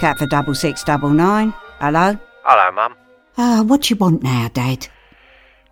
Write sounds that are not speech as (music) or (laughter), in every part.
Catford double six double nine. Hello? Hello, Mum. Ah, what do you want now, Dad?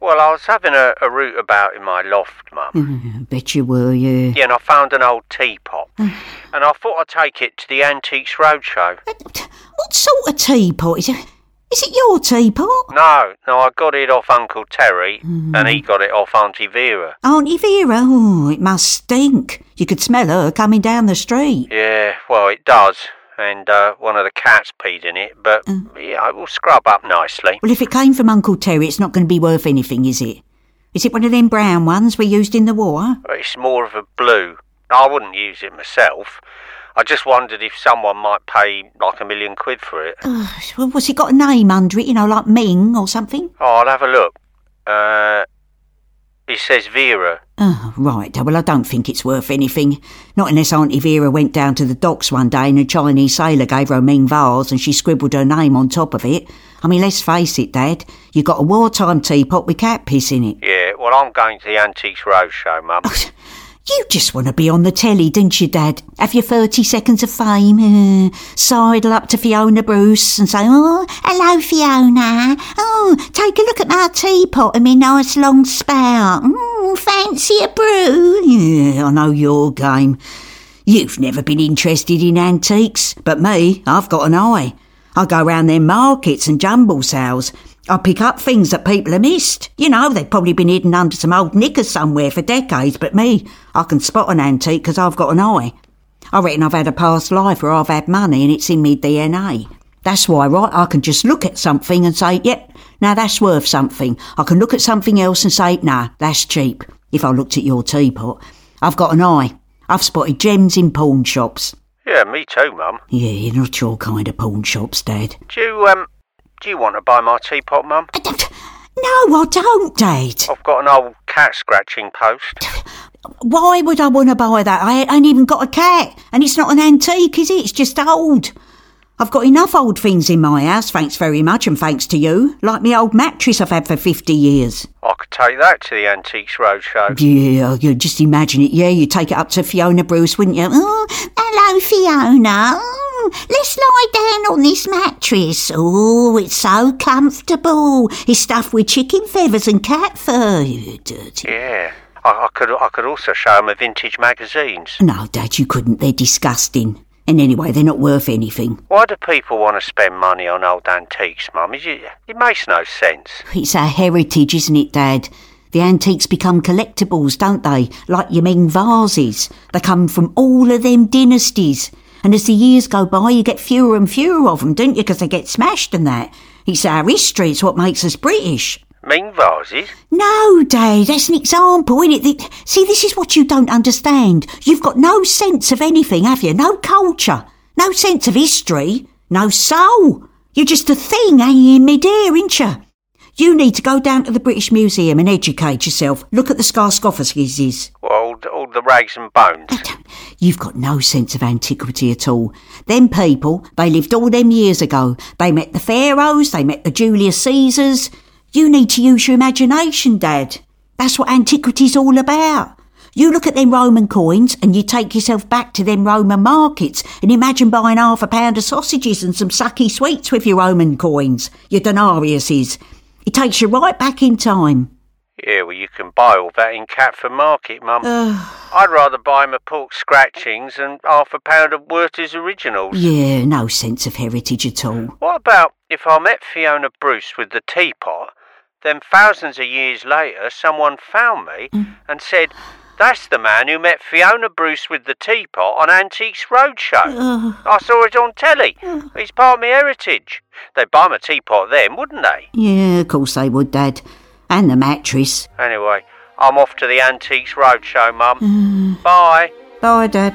Well, I was having a, a root about in my loft, Mum. Bet you were, yeah. Yeah, and I found an old teapot. and I thought I'd take it to the Antiques Roadshow. What sort of teapot is it? Is it your teapot? No, no, I got it off Uncle Terry, and he got it off Auntie Vera. Auntie Vera? Oh, it must stink. You could smell her coming down the street. Yeah, well, it does. And uh, one of the cats peed in it, but yeah, it will scrub up nicely. Well, if it came from Uncle Terry, it's not going to be worth anything, is it? Is it one of them brown ones we used in the war? It's more of a blue. I wouldn't use it myself. I just wondered if someone might pay like a million quid for it. Well, what's it got a name under it, you know, like Ming or something? Oh, I'll have a look. Uh, it says Vera. Oh, right. Well, I don't think it's worth anything. Not unless Auntie Vera went down to the docks one day and a Chinese sailor gave her a Ming vase and she scribbled her name on top of it. I mean, let's face it, Dad. You got a wartime teapot with cat piss in it. Yeah, well, I'm going to the Antiques Roadshow, Mum. (laughs) You just want to be on the telly, didn't you, Dad? Have your 30 seconds of fame, uh, sidle up to Fiona Bruce and say, Oh, hello, Fiona. Oh, take a look at my teapot and my nice long spout. Mm, fancy a brew? Yeah, I know your game. You've never been interested in antiques, but me, I've got an eye. I go round their markets and jumble sales. I pick up things that people have missed. You know, they've probably been hidden under some old knickers somewhere for decades, but me, I can spot an antique 'cause I've got an eye. I reckon I've had a past life where I've had money and it's in me DNA. That's why, right, I can just look at something and say, yep, now that's worth something. I can look at something else and say, nah, that's cheap. If I looked at your teapot. I've got an eye. I've spotted gems in pawn shops. Yeah, me too, Mum. Yeah, you're not your kind of pawn shops, Dad. Do you, um, do you want to buy my teapot, Mum? Uh, no, I don't, Dad. I've got an old cat scratching post. Why would I want to buy that? I ain't even got a cat, and it's not an antique, is it? It's just old. I've got enough old things in my house, thanks very much, and thanks to you. Like my old mattress I've had for 50 years. I could take that to the Antiques Roadshow. Yeah, you just imagine it. Yeah, you'd take it up to Fiona Bruce, wouldn't you? Oh, hello, Fiona. Let's lie down on this mattress. Oh, it's so comfortable. It's stuffed with chicken feathers and cat fur. You dirty. Yeah. I, I could I could also show them the vintage magazines. No, Dad, you couldn't. They're disgusting. And anyway, they're not worth anything. Why do people want to spend money on old antiques, Mum? It, it makes no sense. It's our heritage, isn't it, Dad? The antiques become collectibles, don't they? Like your Ming vases. They come from all of them dynasties. And as the years go by, you get fewer and fewer of them, don't you? Because they get smashed and that. It's our history. It's what makes us British. Ming vases? No, Dad, that's an example, isn't it? See, this is what you don't understand. You've got no sense of anything, have you? No culture, no sense of history, no soul. You're just a thing hanging in mid-air, ain't you? You need to go down to the British Museum and educate yourself. Look at the. Well, all, all the rags and bones. You've got no sense of antiquity at all. Them people, they lived all them years ago. They met the pharaohs, they met the Julius Caesars. You need to use your imagination, Dad. That's what antiquity's all about. You look at them Roman coins and you take yourself back to them Roman markets and imagine buying half a pound of sausages and some sucky sweets with your Roman coins, your denariuses. It takes you right back in time. Yeah, well, you can buy all that in Catford Market, Mum. I'd rather buy my pork scratchings and half a pound of Werther's Originals. Yeah, no sense of heritage at all. What about if I met Fiona Bruce with the teapot, then thousands of years later someone found me mm. and said, that's the man who met Fiona Bruce with the teapot on Antiques Roadshow. I saw it on telly. It's part of my heritage. They'd buy my teapot then, wouldn't they? Yeah, of course they would, Dad. And the mattress. Anyway, I'm off to the Antiques Roadshow, Mum. (sighs) Bye. Bye, Dad.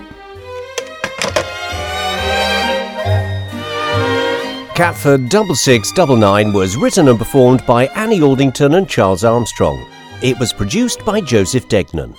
Catford 6699 was written and performed by Annie Aldington and Charles Armstrong. It was produced by Joseph Degnan.